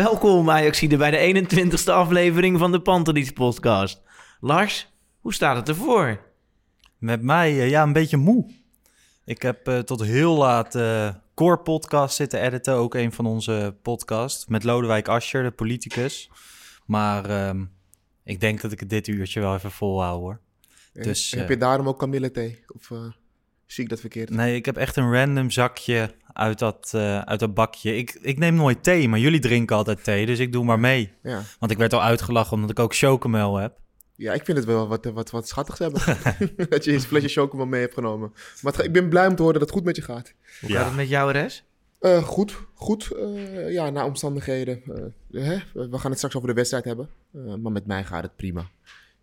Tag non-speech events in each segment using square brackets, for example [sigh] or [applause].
Welkom Ajaxide bij de 21ste aflevering van de Pantelis podcast. Lars, hoe staat het ervoor? Met mij, eh, ja, een beetje moe. Ik heb eh, tot heel laat eh Core Podcast zitten editen, ook een van onze podcasts. Met Lodewijk Asscher, de politicus. Maar ehm, ik denk dat ik het dit uurtje wel even volhoud hoor. Dus, heb je daarom ook kamillethee? Of eh, zie ik dat verkeerd? Nee, ik heb echt een random zakje uit dat, eh, uit dat bakje. Ik, ik neem nooit thee, maar jullie drinken altijd thee, dus ik doe maar mee. Ja. Want ik werd al uitgelachen omdat ik ook chocomel heb. ja, ik vind het wel wat, wat, wat schattigs hebben. [laughs] dat je een flesje chocomel mee hebt genomen. Maar het ik ben blij om te horen dat het goed met je gaat. Hoe gaat het met jou, Res? Eh, goed, goed. eh, ja, na omstandigheden. eh, hè? We gaan het straks over de wedstrijd hebben. Eh, maar met mij gaat het prima.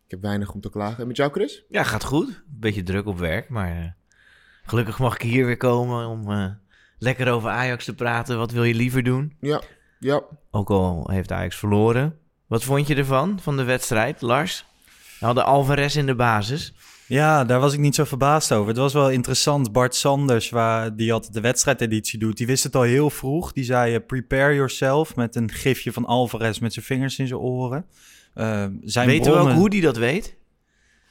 Ik heb weinig om te klagen. En met jou, Chris? Ja, gaat goed. Beetje druk op werk, maar eh, gelukkig mag ik hier weer komen om eh, lekker over Ajax te praten. Wat wil je liever doen? Ja, ja. Ook al heeft Ajax verloren. Wat vond je ervan, van de wedstrijd, Lars? We hadden Alvarez in de basis. Ja, daar was ik niet zo verbaasd over. Het was wel interessant. Bart Sanders, waar, die altijd de wedstrijdeditie doet, die wist het al heel vroeg. Die zei, eh, prepare yourself, met een gifje van Alvarez met zijn vingers in zijn oren. Eh, zijn Weten we ook hoe die dat weet?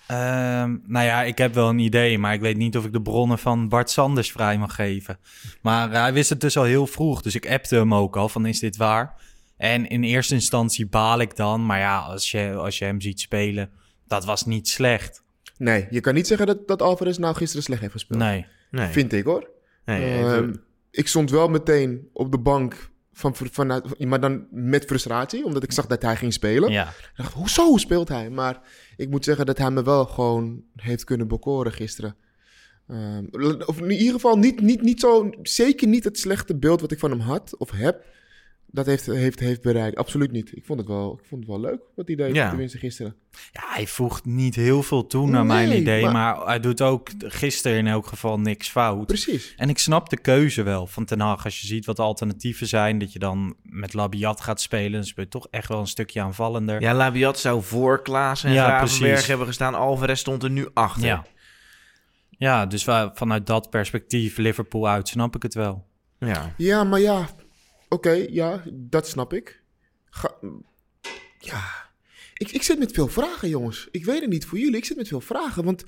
Ehm, nou ja, ik heb wel een idee, maar ik weet niet of ik de bronnen van Bart Sanders vrij mag geven. Maar hij wist het dus al heel vroeg, dus ik appte hem ook al van is dit waar? En in eerste instantie baal ik dan, maar ja, als je, als je hem ziet spelen, dat was niet slecht. Nee, je kan niet zeggen dat, dat Alvarez nou gisteren slecht heeft gespeeld. Nee. Nee. Vind ik hoor. nee Ehm, ik stond wel meteen op de bank van, vanuit, maar dan met frustratie, omdat ik zag dat hij ging spelen. Ja. Ik dacht, hoezo hoe speelt hij? Maar ik moet zeggen dat hij me wel gewoon heeft kunnen bekoren gisteren. Ehm, of in ieder geval niet, niet, niet zo, zeker niet het slechte beeld wat ik van hem had of heb. Dat heeft, heeft, heeft bereikt. Absoluut niet. Ik vond het wel, ik vond het wel leuk wat hij deed, Ja. tenminste gisteren. ja, hij voegt niet heel veel toe naar mijn idee, maar... maar- hij doet ook gisteren in elk geval niks fout. Precies. En ik snap de keuze wel van Ten Hag. Als je ziet wat de alternatieven zijn, dat je dan met Labiat gaat spelen, dan speel je toch echt wel een stukje aanvallender. Ja, Labiat zou voor Klaas en Ja, Gravenberg precies. hebben gestaan. Alvarez stond er nu achter. Ja. Ja, dus vanuit dat perspectief, Liverpool uit, snap ik het wel. ja. Ja, maar ja, oké, ja, dat snap ik. Ga- ja, ik, ik zit met veel vragen, jongens. Ik weet het niet voor jullie, ik zit met veel vragen, want...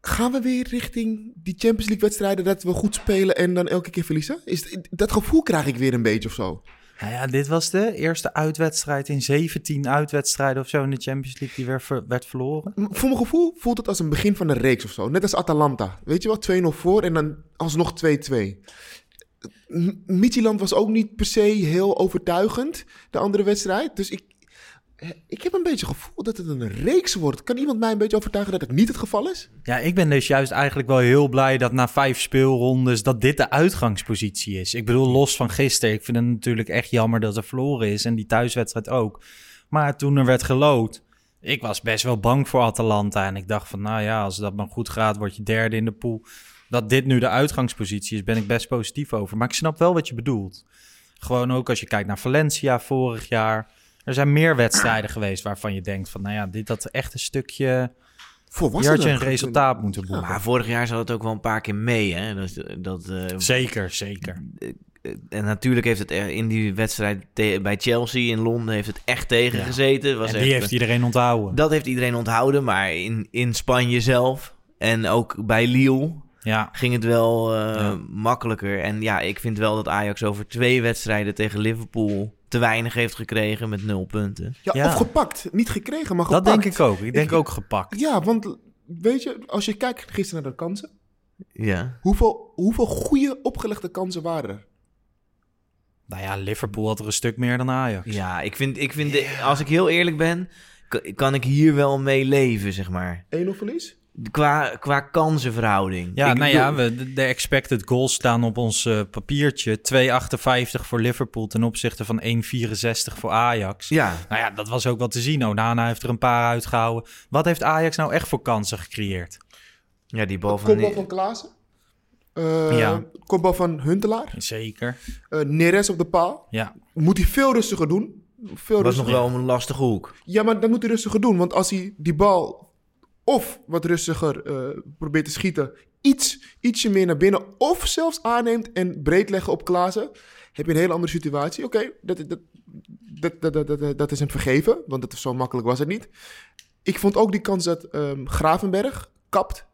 Gaan we weer richting die Champions League wedstrijden dat we goed spelen en dan elke keer verliezen? Is, dat gevoel krijg ik weer een beetje of zo. Nou ja, dit was de eerste uitwedstrijd in 17 uitwedstrijden of zo in de Champions League die werd, werd verloren. Voor mijn gevoel voelt het als een begin van een reeks of zo. Net als Atalanta. Weet je wel, 2-0 voor en dan alsnog 2-2. M- Midtjylland was ook niet per se heel overtuigend, de andere wedstrijd. Dus ik, eh, ik heb een beetje het gevoel dat het een reeks wordt. Kan iemand mij een beetje overtuigen dat het niet het geval is? Ja, ik ben dus juist eigenlijk wel heel blij dat na vijf speelrondes dat dit de uitgangspositie is. Ik bedoel, los van gisteren. Ik vind het natuurlijk echt jammer dat er verloren is en die thuiswedstrijd ook. Maar toen er werd gelood, ik was best wel bang voor Atalanta. En ik dacht van, nou ja, als dat maar goed gaat, word je derde in de pool. Dat dit nu de uitgangspositie is, ben ik best positief over. Maar ik snap wel wat je bedoelt. Gewoon ook als je kijkt naar Valencia vorig jaar. Er zijn meer wedstrijden geweest waarvan je denkt van, nou ja, dit had echt een stukje... Had je een resultaat moeten boeken. Maar vorig jaar zat het ook wel een paar keer mee, hè? Dat, dat, eh, Zeker, zeker. en natuurlijk heeft het er in die wedstrijd bij Chelsea in Londen heeft het echt tegengezeten. Was En die heeft iedereen onthouden. Dat heeft iedereen onthouden, maar in, in Spanje zelf en ook bij Lille Ja, ging het wel eh, Ja. makkelijker. En ja, ik vind wel dat Ajax over twee wedstrijden tegen Liverpool te weinig heeft gekregen met nul punten. Ja, Ja. of gepakt. Niet gekregen, maar dat gepakt. denk ik ook. Ik denk Ik- ook gepakt. Ja, want weet je, als je kijkt gisteren naar de kansen, Ja. hoeveel, hoeveel goede opgelegde kansen waren er? Nou ja, Liverpool had er een stuk meer dan Ajax. Ja, ik vind, ik vind de- als ik heel eerlijk ben, kan ik hier wel mee leven, zeg maar. 1-0 verlies? Qua, qua kansenverhouding. Ja, Ik nou bedoel- ja, we, de- expected goals staan op ons eh, papiertje. 2,58 voor Liverpool ten opzichte van 1,64 voor Ajax. Ja, Nou ja, dat was ook wel te zien. Onana heeft er een paar uitgehouden. Wat heeft Ajax nou echt voor kansen gecreëerd? ja, die bal van... Kopbal van Klaassen. Eh Ja. Kopbal van Huntelaar. Zeker. Eh Neres op de paal. Ja, Moet hij veel rustiger doen. Veel was nog rustiger. wel een lastige hoek. Ja, maar dan moet hij rustiger doen. Want als hij die bal of wat rustiger eh, probeert te schieten, iets, ietsje meer naar binnen, of zelfs aanneemt en breed leggen op Klaassen, heb je een hele andere situatie. Oké, dat, dat, dat, dat, dat, dat, is hem vergeven, want dat zo makkelijk was het niet. Ik vond ook die kans dat ehm, Gravenberg kapt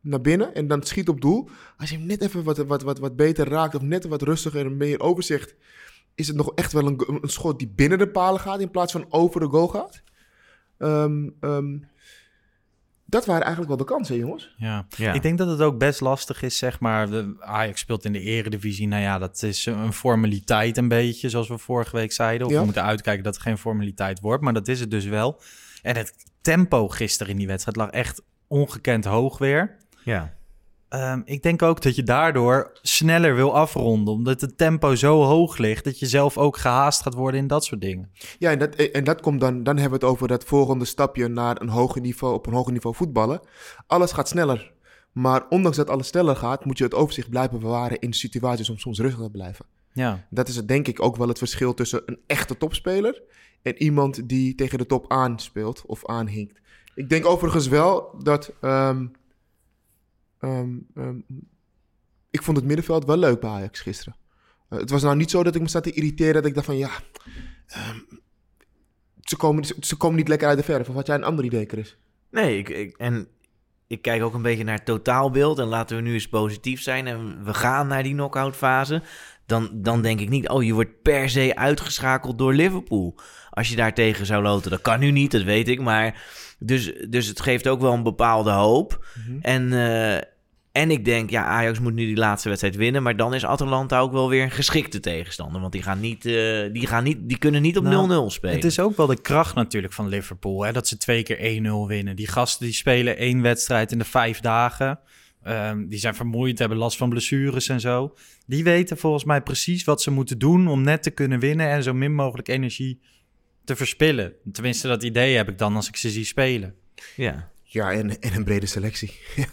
naar binnen en dan schiet op doel. Als je hem net even wat, wat, wat, wat beter raakt of net wat rustiger en meer overzicht, is het nog echt wel een, schot die binnen de palen gaat in plaats van over de goal gaat. Ehm, dat waren eigenlijk wel de kansen, jongens. ja. Ja. Ik denk dat het ook best lastig is, zeg maar. De Ajax speelt in de eredivisie. Nou ja, dat is een formaliteit een beetje, zoals we vorige week zeiden. Of Ja. we moeten uitkijken dat het geen formaliteit wordt. Maar dat is het dus wel. En het tempo gisteren in die wedstrijd lag echt ongekend hoog weer. Ja. Ehm, ik denk ook dat je daardoor sneller wil afronden. Omdat het tempo zo hoog ligt dat je zelf ook gehaast gaat worden in dat soort dingen. Ja, en dat, en dat komt dan, dan hebben we het over dat volgende stapje naar een hoger niveau, op een hoger niveau voetballen. Alles gaat sneller. Maar ondanks dat alles sneller gaat, moet je het overzicht blijven bewaren in situaties om soms rustig te blijven. Ja, Dat is het, denk ik ook wel het verschil tussen een echte topspeler en iemand die tegen de top aanspeelt of aanhinkt. Ik denk overigens wel dat. ehm, ehm, ehm, ik vond het middenveld wel leuk bij Ajax gisteren. Eh, het was nou niet zo dat ik me zat te irriteren dat ik dacht van ja. ehm, ze, komen, ze, komen niet lekker uit de verf. Of had jij een ander idee, Chris? Nee, ik- en ik kijk ook een beetje naar het totaalbeeld. En laten we nu eens positief zijn. En we gaan naar die knock-out fase. Dan, dan denk ik niet, oh, je wordt per se uitgeschakeld door Liverpool. Als je daar tegen zou loten. Dat kan nu niet, dat weet ik. Maar dus, dus het geeft ook wel een bepaalde hoop. En, eh, en ik denk, ja, Ajax moet nu die laatste wedstrijd winnen. Maar dan is Atalanta ook wel weer een geschikte tegenstander. Want die, gaan niet, eh, die, gaan niet, die kunnen niet op 0-0 Nou, spelen. Het is ook wel de kracht natuurlijk van Liverpool. Hè, dat ze twee keer 1-0 winnen. Die gasten die spelen één wedstrijd in de vijf dagen. Ehm, die zijn vermoeid, hebben last van blessures en zo. Die weten volgens mij precies wat ze moeten doen om net te kunnen winnen en zo min mogelijk energie te verspillen. Tenminste, dat idee heb ik dan als ik ze zie spelen. Ja. Ja, en, en een brede selectie. [laughs]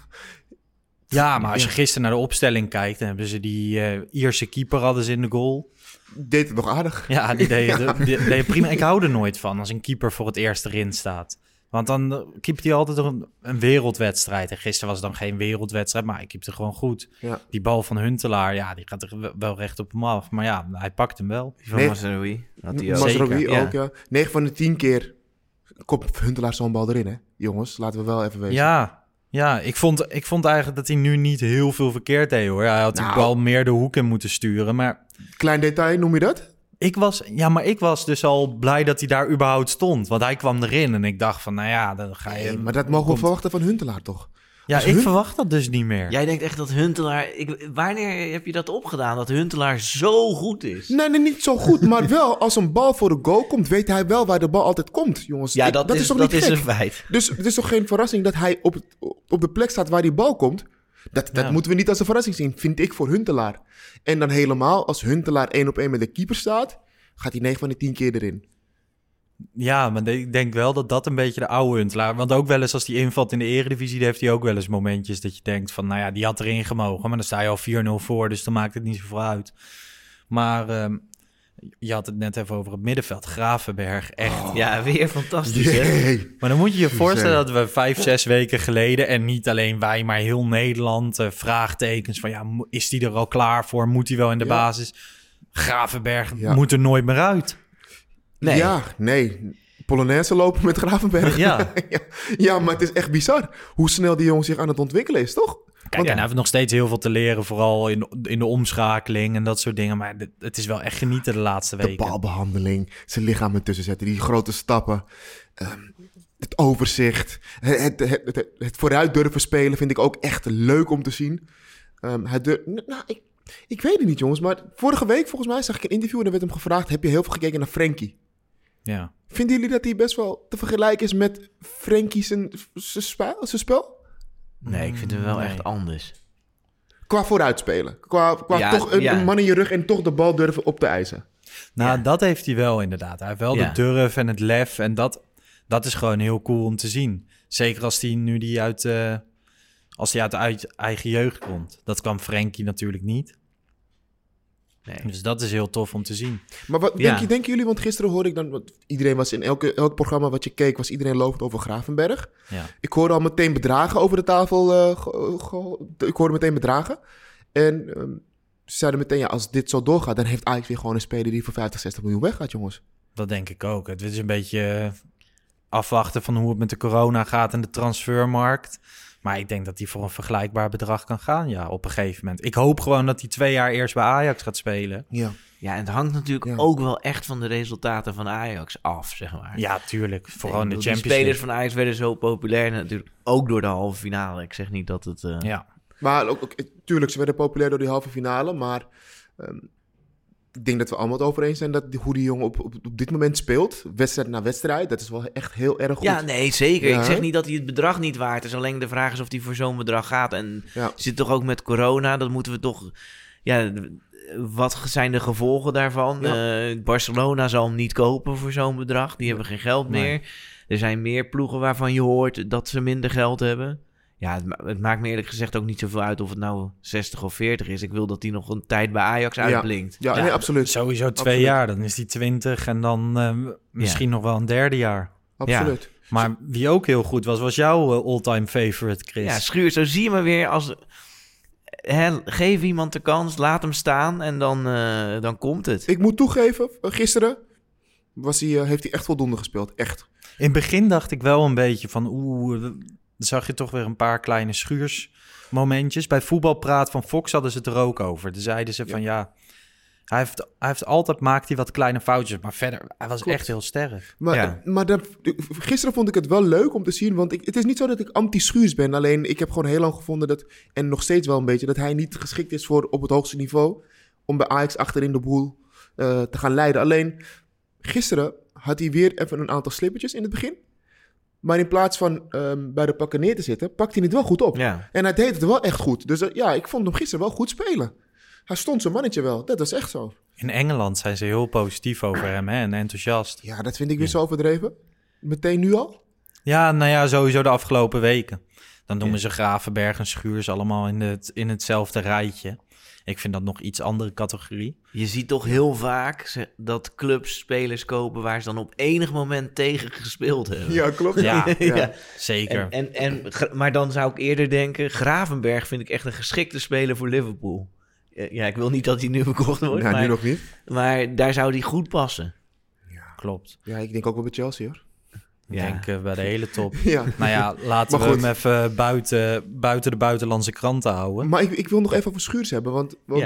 Ja, maar als je gisteren naar de opstelling kijkt, dan hebben ze die eh, Ierse keeper hadden ze in de goal. Deed het nog aardig. Ja, die deed, [laughs] die deed prima. Ik hou er nooit van als een keeper voor het eerst erin staat. Want dan keept hij altijd een, een wereldwedstrijd. En gisteren was het dan geen wereldwedstrijd, maar hij keepte gewoon goed. Ja. Die bal van Huntelaar, ja, die gaat er wel- recht op hem af. Maar ja, hij pakt hem wel. Die van Nee. Ook. Zeker, ook, ja. 9 van de 10 keer komt Huntelaar zo'n bal erin, hè? Jongens, laten we wel even weten. Ja, ja ik, vond, ik vond eigenlijk dat hij nu niet heel veel verkeerd deed hoor. Hij had die Nou. bal meer de hoek in moeten sturen. Maar Klein detail, noem je dat? Ik was, ja, maar ik was dus al blij dat hij daar überhaupt stond. Want hij kwam erin en ik dacht van, nou ja, dan ga je... Nee, maar dat mogen we komt- verwachten van Huntelaar, toch? Ja, Als ik Hun- verwacht dat dus niet meer. Jij denkt echt dat Huntelaar... Ik, wanneer heb je dat opgedaan, dat Huntelaar zo goed is? Nee, nee, niet zo goed. Maar [laughs] wel, als een bal voor de goal komt, weet hij wel waar de bal altijd komt, jongens. Ja, Ik- dat, is, toch dat niet is gek? een feit. Dus het is toch geen verrassing dat hij op, op de plek staat waar die bal komt? Dat, dat Ja. moeten we niet als een verrassing zien, vind ik voor Huntelaar. En dan helemaal, als Huntelaar één op één met de keeper staat, gaat hij 9 van de 10 keer erin. Ja, maar ik denk wel dat dat een beetje de oude Huntelaar... Want ook wel eens als die invalt in de eredivisie... dan heeft hij ook wel eens momentjes dat je denkt van... nou ja, die had erin gemogen. Maar dan sta je al 4-0 voor, dus dan maakt het niet zoveel uit. Maar ehm, Je had het net even over het middenveld. Gravenberg, echt. Ja, weer fantastisch. hè? Maar dan moet je je voorstellen dat we vijf, zes weken geleden... en niet alleen wij, maar heel Nederland... eh, vraagtekens van, ja, is die er al klaar voor? Moet hij wel in de Ja. basis? Gravenberg Ja. moet er nooit meer uit. Nee. Ja, nee. Polonaise lopen met Gravenberg. Ja. [laughs] ja. Ja, maar het is echt bizar hoe snel die jongen zich aan het ontwikkelen is, toch? Kijk, en hij heeft nog steeds heel veel te leren, vooral in, in de omschakeling en dat soort dingen. Maar dit- het is wel echt genieten de laatste De weken. balbehandeling, zijn lichaam ertussen zetten, die grote stappen. ehm, het overzicht, het, het, het, het, vooruit durven spelen vind ik ook echt leuk om te zien. Ehm, hij nou, ik, ik weet het niet, jongens, maar vorige week volgens mij zag ik een interview en er werd hem gevraagd: heb je heel veel gekeken naar Frenkie? Ja. Vinden jullie dat hij best wel te vergelijken is met spel, zijn spel? Nee, ik vind hem wel Nee. echt anders. Qua vooruitspelen. Qua, qua Ja, toch een, ja. een man in je rug en toch de bal durven op te eisen. Nou, Ja. dat heeft hij wel inderdaad. Hij heeft wel Ja. de durf en het lef. En dat, dat is gewoon heel cool om te zien. Zeker als hij nu die uit, eh, als hij uit de uit- eigen jeugd komt. Dat kan Frenkie natuurlijk niet. Nee. Dus dat is heel tof om te zien. Maar wat Ja. denk je, denken jullie, want gisteren hoorde ik dan, want iedereen was in elke, elk programma wat je keek, was iedereen lovend over Gravenberg. Ja. Ik hoorde al meteen bedragen over de tafel, eh, ge- ge- ik hoorde meteen bedragen. En ehm, ze zeiden meteen, ja, als dit zo doorgaat, dan heeft Ajax weer gewoon een speler die voor 50, 60 miljoen weggaat, jongens. Dat denk ik ook. Het is een beetje afwachten van hoe het met de corona gaat en de transfermarkt. Maar ik denk dat hij voor een vergelijkbaar bedrag kan gaan, ja, op een gegeven moment. Ik hoop gewoon dat hij twee jaar eerst bij Ajax gaat spelen. Ja. Ja, en het hangt natuurlijk Ja. ook wel echt van de resultaten van Ajax af, zeg maar. Ja, tuurlijk. Vooral in de Champions Die spelers League. van Ajax werden zo populair natuurlijk ook door de halve finale. Ik zeg niet dat het... eh, Ja. Maar ook, ook, tuurlijk, ze werden populair door die halve finale, maar ehm, ik denk dat we allemaal het over eens zijn dat hoe die jongen op, op, op dit moment speelt, wedstrijd na wedstrijd, dat is wel echt heel erg goed. Ja, nee, zeker. Ja, ik zeg niet dat hij het bedrag niet waard is. Alleen de vraag is of hij voor zo'n bedrag gaat. En Ja. zit toch ook met corona. Dat moeten we toch... Ja, wat zijn de gevolgen daarvan? Eh, Barcelona zal hem niet kopen voor zo'n bedrag. Die hebben geen geld Nee. meer. Er zijn meer ploegen waarvan je hoort dat ze minder geld hebben. Ja, het, ma- het maakt me eerlijk gezegd ook niet zoveel uit of het nou 60 of 40 is. Ik wil dat hij nog een tijd bij Ajax uitblinkt. Ja, nee, absoluut. Sowieso twee Absoluut. jaar, dan is hij 20 en dan eh, misschien nog wel een derde jaar. Absoluut. Maar wie ook heel goed was, was jouw eh, all-time favorite, Chris. Ja, Schuur, zo zie je maar weer als... Hè, geef iemand de kans, laat hem staan en dan, eh, dan komt het. Ik moet toegeven, eh, gisteren was hij, heeft hij echt voldoende gespeeld. Echt. In het begin dacht ik wel een beetje van, oeh, dan zag je toch weer een paar kleine schuursmomentjes. Bij voetbalpraat van Fox hadden ze het er ook over. Toen zeiden ze van, ja, hij heeft, hij heeft altijd, maakt hij wat kleine foutjes, maar verder, hij was Klopt. echt heel sterk. Maar, Ja. maar dat, gisteren vond ik het wel leuk om te zien. Want ik, het is niet zo dat ik anti-schuurs ben. Alleen ik heb gewoon heel lang gevonden dat. En nog steeds wel een beetje. Dat hij niet geschikt is voor op het hoogste niveau. Om bij Ajax achterin de boel eh, te gaan leiden. Alleen gisteren had hij weer even een aantal slippertjes in het begin. Maar in plaats van ehm, bij de pakken neer te zitten, pakt hij het wel goed op. Ja. En hij deed het wel echt goed. Dus eh, ja, ik vond hem gisteren wel goed spelen. Hij stond zijn mannetje wel. Dat was echt zo. In Engeland zijn ze heel positief over hem hè, en enthousiast. Ja, dat vind ik weer zo overdreven. Meteen nu al? Ja, nou ja, sowieso de afgelopen weken. Dan noemen ze Gravenberg en Schuurs allemaal in, het, in hetzelfde rijtje. Ik vind dat nog iets andere categorie. Je ziet toch heel vaak dat clubs spelers kopen waar ze dan op enig moment tegen gespeeld hebben. Ja, klopt. Ja, [laughs] Ja. zeker. En, en, maar dan zou ik eerder denken, Gravenberg vind ik echt een geschikte speler voor Liverpool. Eh, Ja, ik wil niet dat hij nu verkocht wordt, Ja, maar, nu nog niet. maar daar zou hij goed passen. Klopt. Ja, ik denk ook wel bij Chelsea hoor. Ik denk eh, bij de [laughs] hele top. Ja. Nou ja, laten Maar we hem even buiten, buiten de buitenlandse kranten houden. Maar ik, ik wil nog even over Schuurs hebben, want, want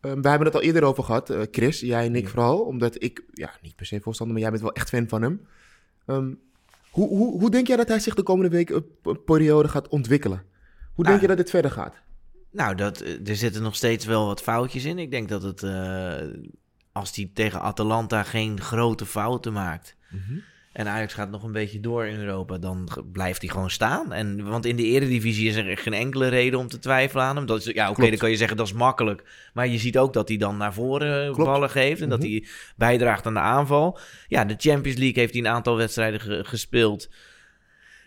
ehm, wij hebben het al eerder over gehad. eh, Chris, jij en ik vooral, omdat ik, ja, niet per se voorstander, maar jij bent wel echt fan van hem. Ehm, hoe, hoe, hoe denk jij dat hij zich de komende weken, eh, p- periode gaat ontwikkelen? Hoe denk Ah. je dat dit verder gaat? Nou, dat, eh, er zitten nog steeds wel wat foutjes in. Ik denk dat het, als hij tegen Atalanta geen grote fouten maakt... en Ajax gaat nog een beetje door in Europa... dan blijft hij gewoon staan. En, want in de eredivisie is er geen enkele reden om te twijfelen aan hem. Dat is, ja, oké, dan kan je zeggen dat is makkelijk. Maar je ziet ook dat hij dan naar voren eh, Klopt. ballen geeft... en dat Mhm. hij bijdraagt aan de aanval. Ja, de Champions League heeft hij een aantal wedstrijden ge- gespeeld...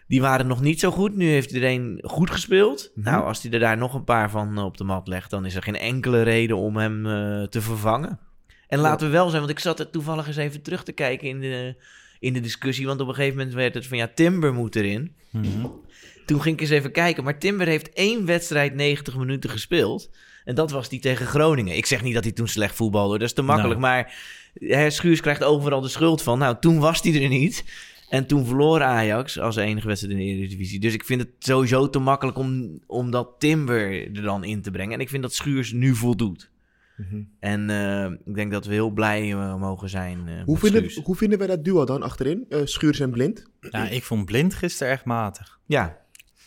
Die waren nog niet zo goed. Nu heeft iedereen goed gespeeld. Mhm. Nou, als hij er daar nog een paar van eh, op de mat legt, dan is er geen enkele reden om hem eh, te vervangen. En laten we wel zijn, want ik zat er toevallig eens even terug te kijken in de, in de discussie. Want op een gegeven moment werd het van ja, Timber moet erin. Mhm. Toen ging ik eens even kijken. Maar Timber heeft één wedstrijd 90 minuten gespeeld. En dat was die tegen Groningen. Ik zeg niet dat hij toen slecht voetbalde, dat is te makkelijk. Nee. Maar hè, Schuurs krijgt overal de schuld van. Nou, toen was hij er niet. En toen verloor Ajax als enige wedstrijd in de Eredivisie. Dus ik vind het sowieso te makkelijk om, om dat Timber er dan in te brengen. En ik vind dat Schuurs nu voldoet. Mhm. En eh, ik denk dat we heel blij eh, mogen zijn. eh, Hoe vinden, Schuurs. hoe vinden wij dat duo dan achterin? Eh, Schuurs en Blind? Ja, ik vond Blind gisteren echt matig. Ja,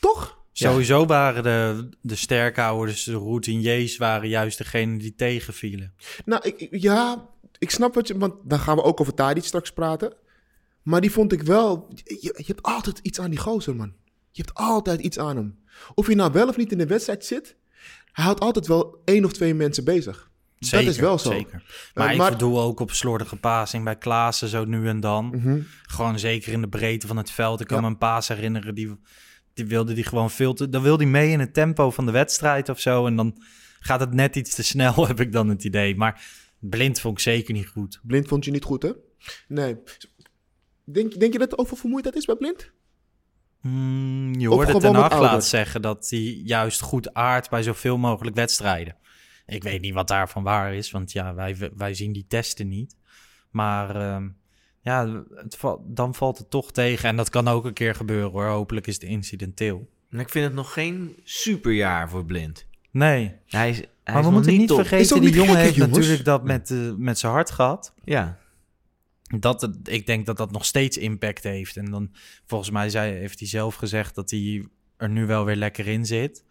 Toch? Ja. Sowieso waren de, de sterkhouders, de routiniers, waren juist degene die tegenvielen. Nou, ik, ik- ja, ik snap wat je... Want dan gaan we ook over Tadic straks praten. Maar die vond ik wel... Je, je hebt altijd iets aan die gozer, man. Je hebt altijd iets aan hem. Of je nou wel of niet in de wedstrijd zit... Hij houdt altijd wel één of twee mensen bezig. Zeker, dat is wel zo. Zeker. Maar, ik maar- bedoel ook op slordige passing bij Klaassen zo nu en dan. Mhm. Gewoon zeker in de breedte van het veld. Ik kan Ja. me een paas herinneren, die, die wilde die gewoon veel te... Dan wil hij mee in het tempo van de wedstrijd of zo. En dan gaat het net iets te snel, [laughs] heb ik dan het idee. Maar blind vond ik zeker niet goed. Blind vond je niet goed, hè? Nee. Denk, denk je dat er oververmoeidheid is bij Blind? Hmm, je hoorde Ten Hag laat zeggen dat hij juist goed aardt bij zoveel mogelijk wedstrijden. Ik weet niet wat daarvan waar is, want ja, wij, wij zien die testen niet. Maar ehm, ja, het dan valt het toch tegen. En dat kan ook een keer gebeuren hoor. Hopelijk is het incidenteel. en ik vind het nog geen superjaar voor Blind. Nee, Hij is, hij maar is we moeten niet top. Vergeten, die jongen heeft jongens? natuurlijk dat met, eh, met zijn hart gehad. Ja, Dat, het- ik denk dat dat nog steeds impact heeft. En dan, volgens mij zei, heeft hij zelf gezegd dat hij er nu wel weer lekker in zit.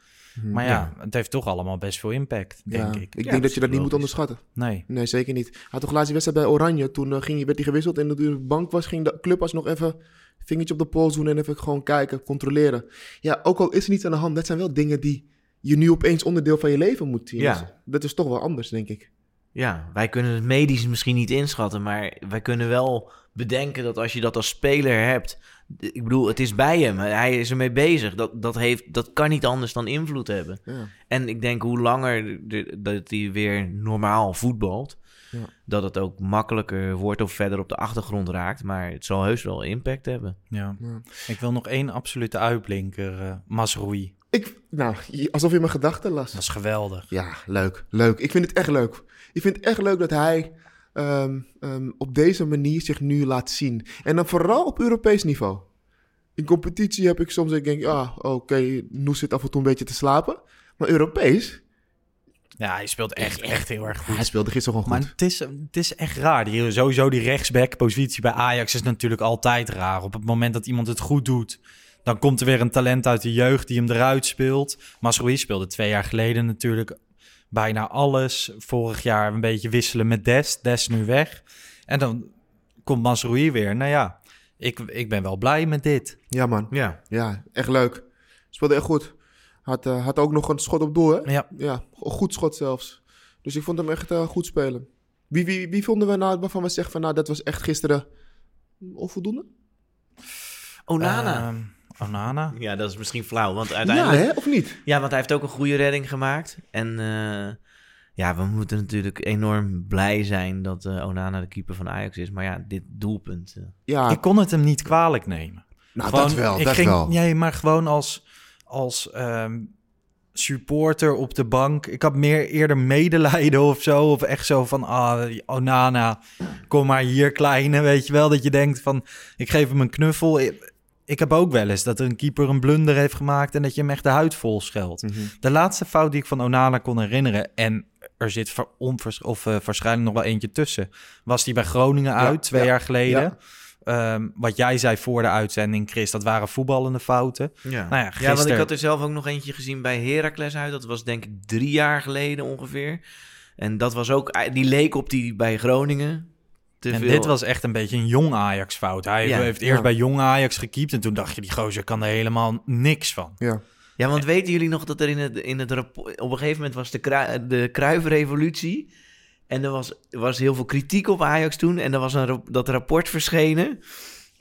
Maar ja, het heeft toch allemaal best veel impact, denk ja, ik. Ik Ja, denk dat je dat niet moet onderschatten. Nee. Nee, zeker niet. Hij had toch laatst die wedstrijd bij Oranje. Toen eh, ging, werd hij gewisseld en toen de bank was, ging de club alsnog even vingertje op de pols doen en even gewoon kijken, controleren. Ja, ook al is er niets aan de hand, dat zijn wel dingen die je nu opeens onderdeel van je leven moet zien. Ja. Dus dat is toch wel anders, denk ik. Ja, wij kunnen het medisch misschien niet inschatten, maar wij kunnen wel bedenken dat als je dat als speler hebt, ik bedoel, het is bij hem, hij is ermee bezig. Dat, dat, heeft, dat kan niet anders dan invloed hebben. Ja. En ik denk hoe langer de- dat hij weer normaal voetbalt, Ja. dat het ook makkelijker wordt of verder op de achtergrond raakt. Maar het zal heus wel impact hebben. Ja. Ja. Ik wil nog één absolute uitblinker. eh Masroei. Ik, nou, alsof je mijn gedachten las. Dat is geweldig. Ja, leuk. Leuk. Ik vind het echt leuk. Ik vind het echt leuk dat hij ehm, ehm, op deze manier zich nu laat zien. En dan vooral op Europees niveau. In competitie heb ik soms, ik denk, ah, oké, Noes zit af en toe een beetje te slapen. Maar Europees, Ja, hij speelt echt, echt heel erg goed. hij speelde gisteren gewoon Maar goed. het is, het is echt raar. Die, sowieso die rechtsback-positie bij Ajax is natuurlijk altijd raar. Op het moment dat iemand het goed doet, dan komt er weer een talent uit de jeugd die hem eruit speelt. Masroei speelde twee jaar geleden natuurlijk bijna alles. Vorig jaar een beetje wisselen met Des. Des nu weg. En dan komt Masroei weer. Nou ja, ik, ik ben wel blij met dit. Ja, man. Ja, Ja, echt leuk. Speelde echt goed. Had, eh, had ook nog een schot op doel, hè? Ja, Ja, een goed schot zelfs. Dus ik vond hem echt eh, goed spelen. Wie, wie, wie vonden we nou, waarvan we zeggen van, nou, dat was echt gisteren onvoldoende? Onana. Ehm, Onana. ja, dat is misschien flauw, want Ja, uiteindelijk... hè? Of niet? Ja, want hij heeft ook een goede redding gemaakt. En eh, ja, we moeten natuurlijk enorm blij zijn dat eh, Onana de keeper van Ajax is. Maar ja, dit doelpunt... eh, Ja, Ik kon het hem niet kwalijk nemen. nou, Gewoon, dat wel, ik dat ging, wel. Nee, maar gewoon als, als ehm, supporter op de bank. Ik had meer eerder medelijden of zo. Of echt zo van, ah, Onana, kom maar hier, kleine. Weet je wel, dat je denkt van, ik geef hem een knuffel. Ik, ik heb ook wel eens dat een keeper een blunder heeft gemaakt... en dat je hem echt de huid vol scheldt. Mhm. De laatste fout die ik van Onana kon herinneren... en er zit ver- onvers- of, eh, waarschijnlijk nog wel eentje tussen... was die bij Groningen uit, Ja, twee ja, jaar geleden... ja. Ehm, wat jij zei voor de uitzending, Chris, dat waren voetballende fouten. Ja. Nou ja, ja, want ik had er zelf ook nog eentje gezien bij Heracles uit. Dat was denk ik drie jaar geleden ongeveer. En dat was ook, die leek op die bij Groningen. Te En veel. dit was echt een beetje een jong Ajax fout. Hij Ja, heeft eerst ja. bij jong Ajax gekiept en toen dacht je, die gozer kan er helemaal niks van. Ja. Ja, want weten jullie nog dat er in het, in het rapport... Op een gegeven moment was de, Krui- de Kruivenrevolutie. En er was, was heel veel kritiek op Ajax toen. En er was een, dat rapport verschenen.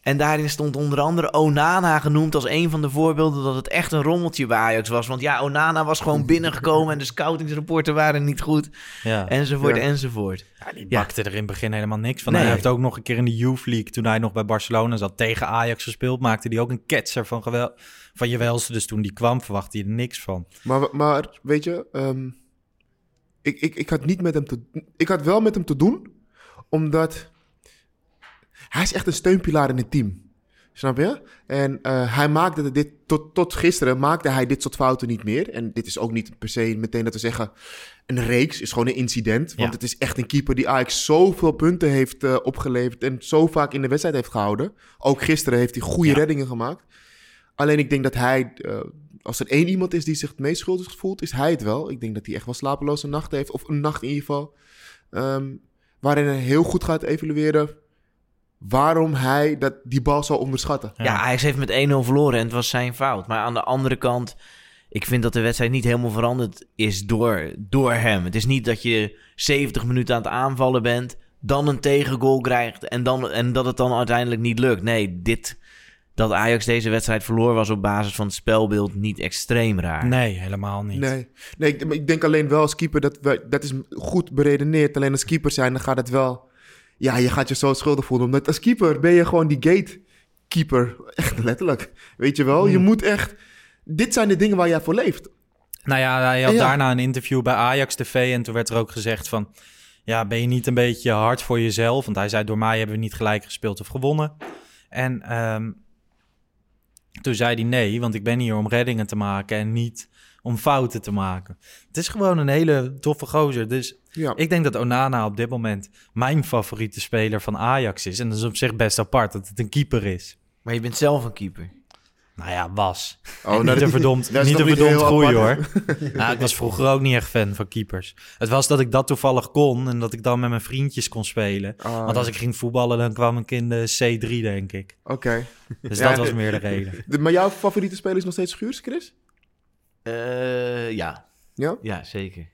En daarin stond onder andere Onana genoemd als een van de voorbeelden dat het echt een rommeltje bij Ajax was. Want ja, Onana was gewoon binnengekomen en de scoutingsrapporten waren niet goed. Ja. Enzovoort, Ja. enzovoort. Ja, die Ja. bakte er in het begin helemaal niks van. Nee. Hij heeft ook nog een keer in de Youth League, toen hij nog bij Barcelona zat, tegen Ajax gespeeld. Maakte hij ook een ketser van, gewel van Jewelste. Dus toen die kwam, verwachtte hij er niks van. Maar, maar weet je, ehm, ik, ik, ik had niet met hem te Ik had wel met hem te doen, omdat hij is echt een steunpilaar in het team. Snap je? En eh, hij maakte dit, tot, tot gisteren maakte hij dit soort fouten niet meer. En dit is ook niet per se meteen dat we zeggen, een reeks is gewoon een incident. Want Ja. het is echt een keeper die Ajax zoveel punten heeft eh, opgeleverd en zo vaak in de wedstrijd heeft gehouden. Ook gisteren heeft hij goede Ja. reddingen gemaakt. Alleen ik denk dat hij, eh, als er één iemand is die zich het meest schuldig voelt, is hij het wel. Ik denk dat hij echt wel slapeloze nachten heeft, of een nacht in ieder geval. ehm, waarin hij heel goed gaat evalueren waarom hij dat, die bal zou onderschatten. Ja, Ajax heeft met 1-0 verloren en het was zijn fout. Maar aan de andere kant, ik vind dat de wedstrijd niet helemaal veranderd is door, door hem. Het is niet dat je 70 minuten aan het aanvallen bent, dan een tegengoal krijgt en, dan, en dat het dan uiteindelijk niet lukt. Nee, dit, dat Ajax deze wedstrijd verloor was op basis van het spelbeeld niet extreem raar. Nee, helemaal niet. Nee, nee ik, maar ik denk alleen wel als keeper, dat, we, dat is goed beredeneerd. Alleen als keeper zijn, dan gaat het wel... Ja, je gaat je zo schuldig voelen. Omdat als keeper ben je gewoon die gatekeeper. Echt letterlijk. Weet je wel? Je Hmm. moet echt... Dit zijn de dingen waar jij voor leeft. Nou ja, hij had Ja. daarna een interview bij Ajax TV en toen werd er ook gezegd van... Ja, ben je niet een beetje hard voor jezelf? Want hij zei, door mij hebben we niet gelijk gespeeld of gewonnen. En ehm, toen zei hij nee, want ik ben hier om reddingen te maken en niet om fouten te maken. Het is gewoon een hele toffe gozer. Dus Ja. ik denk dat Onana op dit moment mijn favoriete speler van Ajax is. En dat is op zich best apart dat het een keeper is. Maar je bent zelf een keeper. Nou ja, was. Oh, [laughs] niet dat een verdomd, dat is niet een niet verdomd groei apart. hoor. [laughs] nou, ik was vroeger ook niet echt fan van keepers. Het was dat ik dat toevallig kon en dat ik dan met mijn vriendjes kon spelen. Ah, Want als ik ging voetballen, dan kwam ik in de C3, denk ik. Oké. Dus Ja, dat was meer de reden. [laughs] De- Maar jouw favoriete speler is nog steeds Schuurs, Chris? Eh, ja. Ja? Ja, zeker.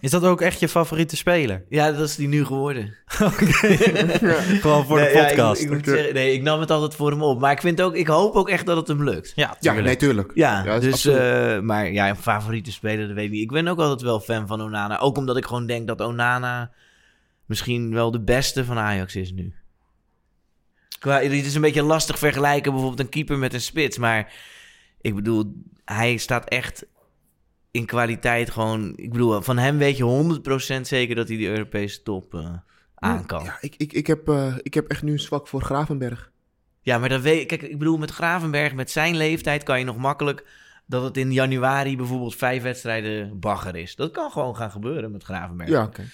Is dat ook echt je favoriete speler? Ja, dat is die nu geworden. [laughs] Gewoon voor Nee, de ja, ik- podcast. ik, moet Oké. zeggen, nee, ik nam het altijd voor hem op. Maar ik, vind ook, ik hoop ook echt dat het hem lukt. Ja, Ja, tuurlijk. nee, tuurlijk. Ja, Ja, dat is dus, eh, maar ja, een favoriete speler, dat weet ik niet. Ik ben ook altijd wel fan van Onana. Ook omdat ik gewoon denk dat Onana misschien wel de beste van Ajax is nu. Qua, het is een beetje lastig vergelijken bijvoorbeeld een keeper met een spits. Maar ik bedoel, hij staat echt in kwaliteit gewoon... Ik bedoel, van hem weet je 100% zeker dat hij de Europese top eh, aan kan. Ja, ik, ik, ik, heb, eh, ik heb echt nu een zwak voor Gravenberg. Ja, maar dat weet Kijk, ik bedoel, met Gravenberg, met zijn leeftijd kan je nog makkelijk dat het in januari bijvoorbeeld vijf wedstrijden bagger is. Dat kan gewoon gaan gebeuren met Gravenberg. Ja, oké.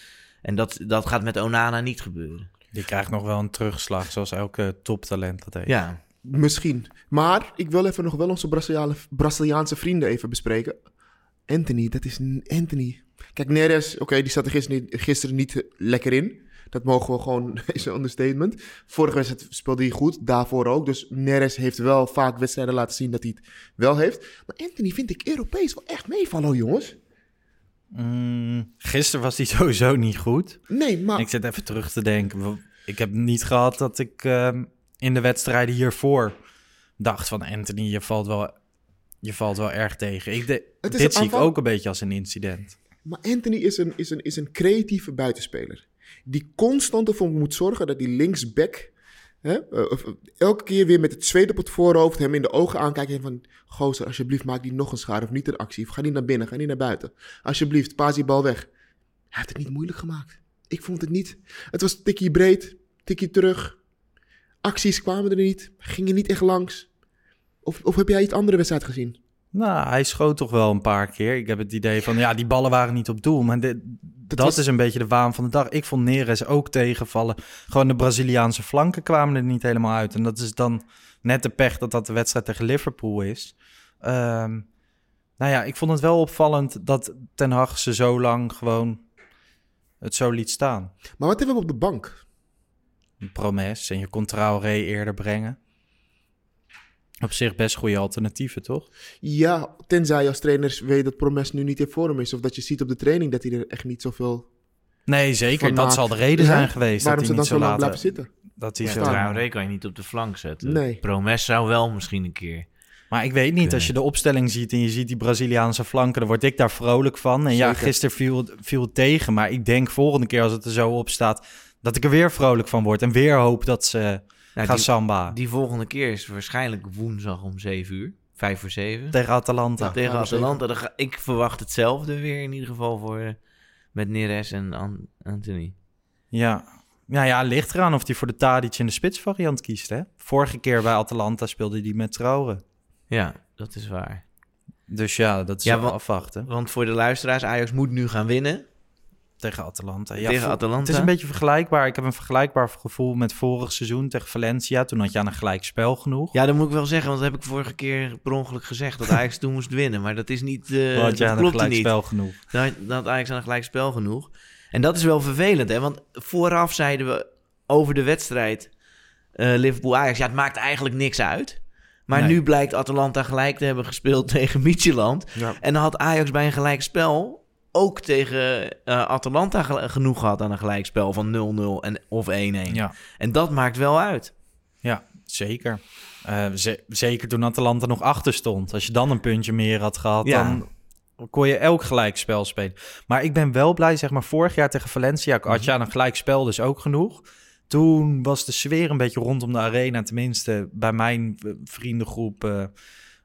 En dat, dat gaat met Onana niet gebeuren. Die krijgt nog wel een terugslag, zoals elke toptalent dat heeft. Ja. Misschien. Maar ik wil even nog wel onze Braziliaanse vrienden even bespreken. Anthony, dat is Anthony. Kijk, Neres, oké, die zat er gisteren niet, gisteren niet lekker in. Dat mogen we gewoon, [laughs] is een understatement. Vorige wedstrijd speelde hij goed, daarvoor ook. Dus Neres heeft wel vaak wedstrijden laten zien dat hij het wel heeft. Maar Anthony vind ik Europees wel echt meevallen, hoor, jongens. Mm, gisteren was hij [laughs] sowieso niet goed. Nee, maar... Ik zit even terug te denken. Ik heb niet gehad dat ik ehm, in de wedstrijden hiervoor dacht van Anthony, je valt wel, je valt wel erg tegen. Ik de- dit zie ik ook een beetje als een incident. Maar Anthony is een, is, een, is een creatieve buitenspeler. Die constant ervoor moet zorgen dat die linksback... Hè, eh, eh, elke keer weer met het zweet op het voorhoofd... hem in de ogen aankijken en van... Gozer, alsjeblieft, maak die nog een schade of niet een actie. Of ga niet naar binnen, ga niet naar buiten. Alsjeblieft, paas die bal weg. Hij heeft het niet moeilijk gemaakt. Ik vond het niet. Het was tikkie breed, tikkie terug. Acties kwamen er niet, gingen niet echt langs. Of, of heb jij iets andere wedstrijd gezien? Nou, hij schoot toch wel een paar keer. Ik heb het idee van, ja, die ballen waren niet op doel. Maar dit- dat was- is een beetje de waan van de dag. Ik vond Neres ook tegenvallen. Gewoon de Braziliaanse flanken kwamen er niet helemaal uit. En dat is dan net de pech dat dat de wedstrijd tegen Liverpool is. Ehm, nou ja, ik vond het wel opvallend dat Ten Hag ze zo lang gewoon het zo liet staan. Maar wat hebben we op de bank? Een promes en je kon Traoré eerder brengen. Op zich best goede alternatieven, toch? Ja, tenzij je als trainer weet dat Promes nu niet in vorm is. Of dat je ziet op de training dat hij er echt niet zoveel... Nee, zeker. Van dat maakt. zal de reden zijn geweest. Waarom dat ze hij dan niet zo lang laten- blijven zitten? Dat hij Ja, zo... Traoré kan je niet op de flank zetten. Nee. Promes zou wel misschien een keer. Maar ik weet niet, als je de opstelling ziet en je ziet die Braziliaanse flanken, dan word ik daar vrolijk van. En ja, gisteren viel, viel het tegen, maar ik denk volgende keer als het er zo op staat, dat ik er weer vrolijk van word. En weer hoop dat ze Nou, gaan die, samba die volgende keer is waarschijnlijk woensdag om 7 uur. 5 voor 7. tegen Atalanta. Ja. tegen Atalanta. Dan ga- ik verwacht hetzelfde weer in ieder geval voor eh, met Neres en An- Anthony. Ja. Ja, ja, ligt eraan of hij voor de Tadic in de spitsvariant kiest. Hè? Vorige keer bij Atalanta speelde hij met Traore. Ja, dat is waar. Dus ja, dat is Ja, wel wa- afwachten Want voor de luisteraars, Ajax moet nu gaan winnen. Tegen Atalanta. Ja, tegen Atalanta. Het is een beetje vergelijkbaar. Ik heb een vergelijkbaar gevoel met vorig seizoen tegen Valencia. Toen had je aan een gelijk spel genoeg. Ja, dat moet ik wel zeggen, want dat heb ik vorige keer per ongeluk gezegd. Dat [laughs] Ajax toen moest winnen. Maar dat is niet... had je dat aan een gelijk niet. spel genoeg. Dat, dat Ajax aan een gelijk spel genoeg. En dat is wel vervelend, hè? Want vooraf zeiden we over de wedstrijd eh, Liverpool-Ajax... Ja, het maakt eigenlijk niks uit. Maar Nee. nu blijkt Atalanta gelijk te hebben gespeeld [laughs] tegen. Ja. En dan had Ajax bij een gelijk spel ook tegen eh, Atalanta genoeg gehad aan een gelijkspel van 0-0 en, of 1-1. Ja, En dat maakt wel uit. ja zeker. Eh, ze- zeker toen Atalanta nog achter stond. Als je dan een puntje meer had gehad, Ja. dan kon je elk gelijkspel spelen. Maar ik ben wel blij, zeg maar, vorig jaar tegen Valencia had je aan een gelijkspel dus ook genoeg. Toen was de sfeer een beetje rondom de arena, tenminste bij mijn vriendengroep, eh,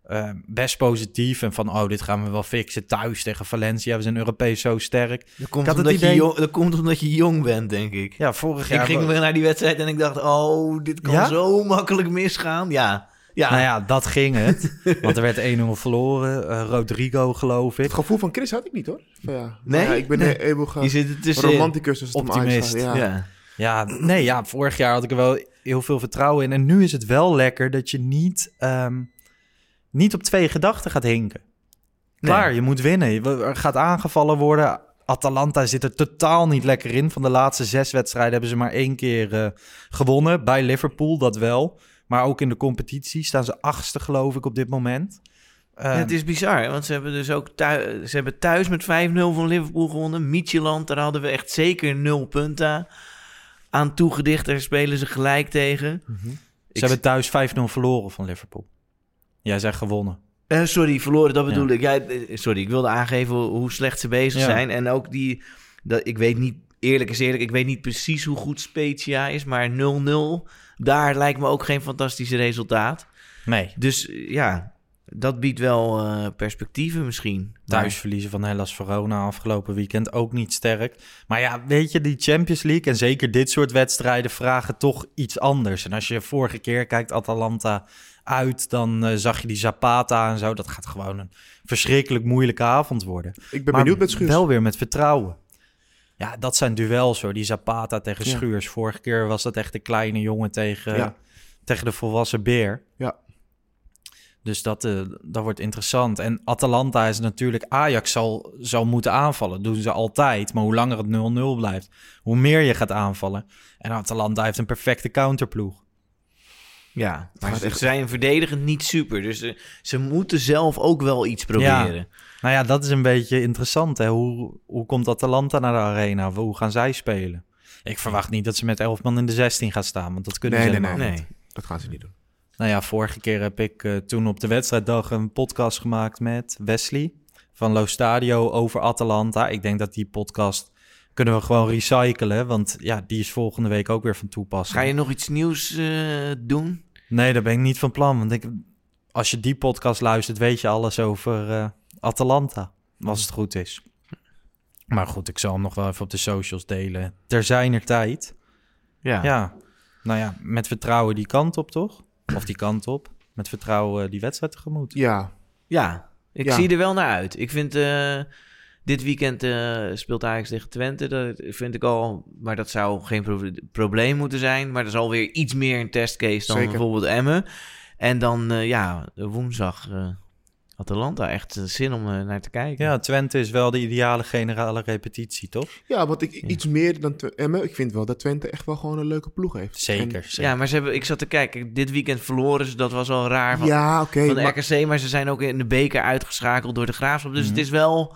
eh, best positief. En van, oh, dit gaan we wel fixen thuis tegen Valencia. We zijn Europees zo sterk. Dat komt, omdat, idee- je jong, dat komt omdat je jong bent, denk ik. Ja, vorig ik jaar... ging wa- weer naar die wedstrijd en ik dacht, oh, dit kan Ja? zo makkelijk misgaan. Ja, ja. Nou ja, dat ging het. Want er werd 1-0 verloren. Eh, Rodrigo, geloof ik. Het gevoel van Chris had ik niet hoor. Van, ja. Nee? Ja, ik ben Nee. eeuwige je zit tussenin. romanticus. Dus het Optimist. gaat. Ja. Ja. Ja, nee, ja, vorig jaar had ik er wel heel veel vertrouwen in. En nu is het wel lekker dat je niet, ehm, niet op twee gedachten gaat hinken. Klaar, je moet winnen. Je- Er gaat aangevallen worden. Atalanta zit er totaal niet lekker in. Van de laatste zes wedstrijden hebben ze maar één keer eh, gewonnen. Bij Liverpool, dat wel. Maar ook in de competitie staan ze achtste, geloof ik, op dit moment. Ja, Ehm, het is bizar, want ze hebben dus ook thuis, ze hebben thuis met 5-0 van Liverpool gewonnen. Midtjylland, daar hadden we echt zeker nul punten aan toegedicht. Daar spelen ze gelijk tegen. ze Ik- hebben thuis 5-0 verloren van Liverpool. Jij zei gewonnen. Eh, sorry, verloren, dat bedoel Ja. ik. Ja, eh, sorry, ik wilde aangeven hoe slecht ze bezig Ja. zijn. En ook die, dat, ik weet niet, eerlijk is eerlijk, ik weet niet precies hoe goed Spezia is, maar 0-0, daar lijkt me ook geen fantastische resultaat. Nee, Dus eh, ja, dat biedt wel perspectieven misschien. Thuis verliezen van Hellas Verona afgelopen weekend ook niet sterk. Maar ja, weet je, die Champions League en zeker dit soort wedstrijden vragen toch iets anders. En als je vorige keer kijkt Atalanta uit, dan eh, zag je die Zapata en zo. Dat gaat gewoon een verschrikkelijk moeilijke avond worden. Ik ben maar benieuwd met Schuurs. wel weer met vertrouwen. Ja, dat zijn duels hoor. Die Zapata tegen Ja. Schuurs. Vorige keer was dat echt een kleine jongen tegen, Ja. tegen de volwassen beer. Ja. Dus dat, eh, dat wordt interessant. En Atalanta is natuurlijk... Ajax zal, zal moeten aanvallen. doen ze altijd. Maar hoe langer het 0-0 blijft... hoe meer je gaat aanvallen. En Atalanta heeft een perfecte counterploeg. Ja, maar ze echt- zijn verdedigend niet super. Dus ze, ze moeten zelf ook wel iets proberen. Nou ja, dat is een beetje interessant. Hè? Hoe, hoe komt Atalanta naar de arena? Hoe gaan zij spelen? Ik verwacht niet dat ze met 11 man in de 16 gaan staan. Want dat kunnen Nee, ze nee, helemaal nee. niet. Dat gaan ze niet doen. Nou ja, vorige keer heb ik eh, toen op de wedstrijddag een podcast gemaakt met Wesley van Lo Stadio over Atalanta. Ik denk dat die podcast kunnen we gewoon recyclen, want ja, die is volgende week ook weer van toepassing. Ga je nog iets nieuws eh, doen? Nee, daar ben ik niet van plan, want ik, als je die podcast luistert, weet je alles over eh, Atalanta, als het goed is. Maar goed, ik zal hem nog wel even op de socials delen. Ter zijner tijd. Ja. Ja, nou ja, met vertrouwen die kant op, toch? Of die kant op. Met vertrouwen die wedstrijd tegemoet. Ja, Ja, ik Ja. zie er wel naar uit. Ik vind eh, dit weekend eh, speelt Ajax tegen Twente. Dat vind ik al, maar dat zou geen pro- probleem moeten zijn. Maar dat is alweer iets meer een testcase dan Zeker. bijvoorbeeld Emmen. En dan eh, ja, woensdag eh, Atalanta. Echt zin om naar te kijken. Ja, Twente is wel de ideale generale repetitie, toch? ja want ik, iets meer dan Emmen. Ik vind wel dat Twente echt wel gewoon een leuke ploeg heeft. Zeker, En- zeker. Ja, maar ze hebben, ik zat te kijken. Dit weekend verloren ze. Dat was al raar van, ja, oké. van de RKC. Maar ze zijn ook in de beker uitgeschakeld door de Graafschap. Dus Mhm. het is wel...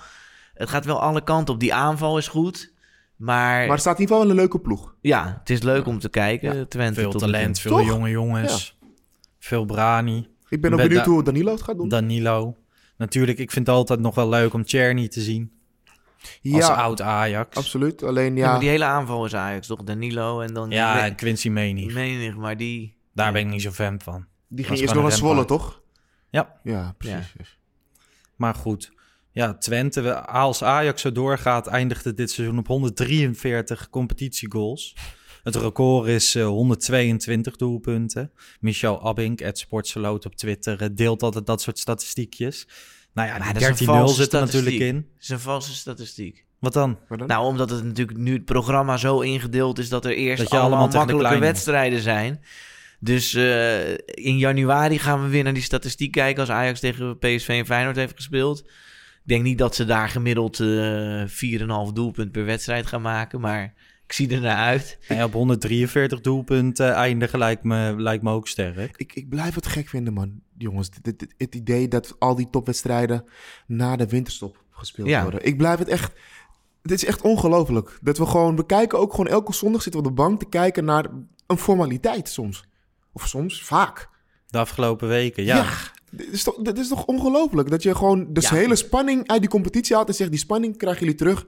Het gaat wel alle kanten op. Die aanval is goed. Maar, Maar er staat in ieder geval wel een leuke ploeg. ja, het is leuk om te kijken. Twente Veel tot nu talent, toe. veel Toch? jonge jongens. Veel Brani. Ik ben ook Ben benieuwd da- hoe Danilo het gaat doen. Danilo. Natuurlijk, ik vind het altijd nog wel leuk om Czerny te zien. Als ja, oud Ajax. absoluut. Alleen Ja, ja, maar die hele aanval is Ajax, toch? Danilo en dan... Ja, en Quincy Menig. menig, maar die... Daar ben ik niet zo fan van. die ging eerst nog naar een Zwolle, toch? Ja. Ja, precies. Maar goed. Ja, Twente, we- als Ajax zo doorgaat, eindigt het dit seizoen op 143 competitiegoals. Het record is eh, 122 doelpunten. Michel Abink, het Sportseloot op Twitter, eh, deelt altijd dat soort statistiekjes. Nou ja, Maar die dat is een 13-0 valse zit er statistiek. natuurlijk in. Het is een valse statistiek. Wat dan? Nou, omdat het natuurlijk nu het programma zo ingedeeld is dat er eerst Dat je allemaal, allemaal makkelijke wedstrijden zijn. Dus eh, in januari gaan we weer naar die statistiek kijken als Ajax tegen PSV en Feyenoord heeft gespeeld. Ik denk niet dat ze daar gemiddeld eh 4,5 doelpunt per wedstrijd gaan maken, maar ik zie er naar uit. Nee, op 143 doelpunten eindigen lijkt me, lijkt me ook sterk. Ik, ik blijf het gek vinden, man. Jongens, dit, dit- het idee dat al die topwedstrijden na de winterstop gespeeld Ja. worden. Ik blijf het echt... Dit is echt ongelooflijk. Dat we gewoon... We kijken ook gewoon elke zondag zitten we op de bank te kijken naar een formaliteit soms. Of soms, vaak. De afgelopen weken, ja. Dit is toch, dit is toch ongelooflijk? Dat je gewoon de Ja. hele spanning uit die competitie haalt en zegt... die spanning krijgen jullie terug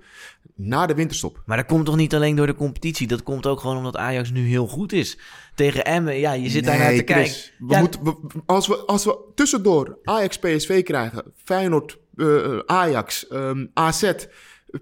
na de winterstop. Maar dat komt toch niet alleen door de competitie, dat komt ook gewoon omdat Ajax nu heel goed is. Tegen Emmen, ja, je zit daar naar te kijken. We Ja, moeten, we- als, we, als we tussendoor Ajax PSV krijgen, Feyenoord eh, Ajax, ehm, AZ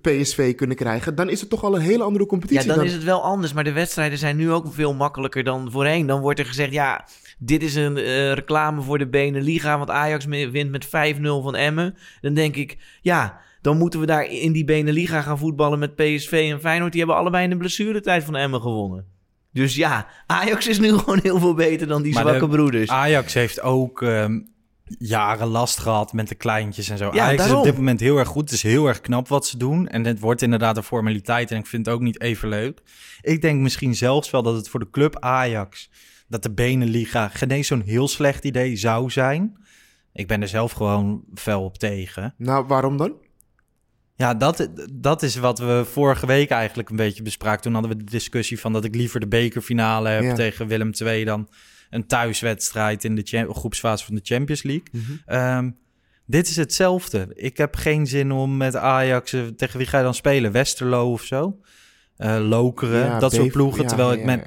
PSV kunnen krijgen, dan is het toch al een hele andere Ja, competitie. dan is het wel anders. Maar de wedstrijden zijn nu ook veel makkelijker dan voorheen. Dan wordt er gezegd, ja, dit is een eh, reclame voor de Beneliga. Want Ajax wint met 5-0 van Emmen. Dan denk ik, ja, dan moeten we daar in die Beneliga gaan voetballen met PSV en Feyenoord. Die hebben allebei in de blessuretijd van Emmen gewonnen. Dus ja, Ajax is nu [laughs] gewoon heel veel beter dan die Maar zwakke de- broeders. Ajax heeft ook ehm, jaren last gehad met de kleintjes en zo. Ja, Ajax is op dit moment heel erg goed. Het is heel erg knap wat ze doen. En het wordt inderdaad een formaliteit. En ik vind het ook niet even leuk. Ik denk misschien zelfs wel dat het voor de club Ajax... dat de Beneliga geen eens zo'n heel slecht idee zou zijn. Ik ben er zelf gewoon fel op tegen. Nou, waarom dan? Ja, dat, dat is wat we vorige week eigenlijk een beetje bespraken. Toen hadden we de discussie van dat ik liever de bekerfinale heb Ja. tegen Willem II dan een thuiswedstrijd in de groepsfase van de Champions League. Mhm. Ehm, dit is hetzelfde. Ik heb geen zin om met Ajax, eh, tegen wie ga je dan spelen? Westerlo of zo? Eh, Lokeren, Ja, dat soort ploegen. terwijl ik met.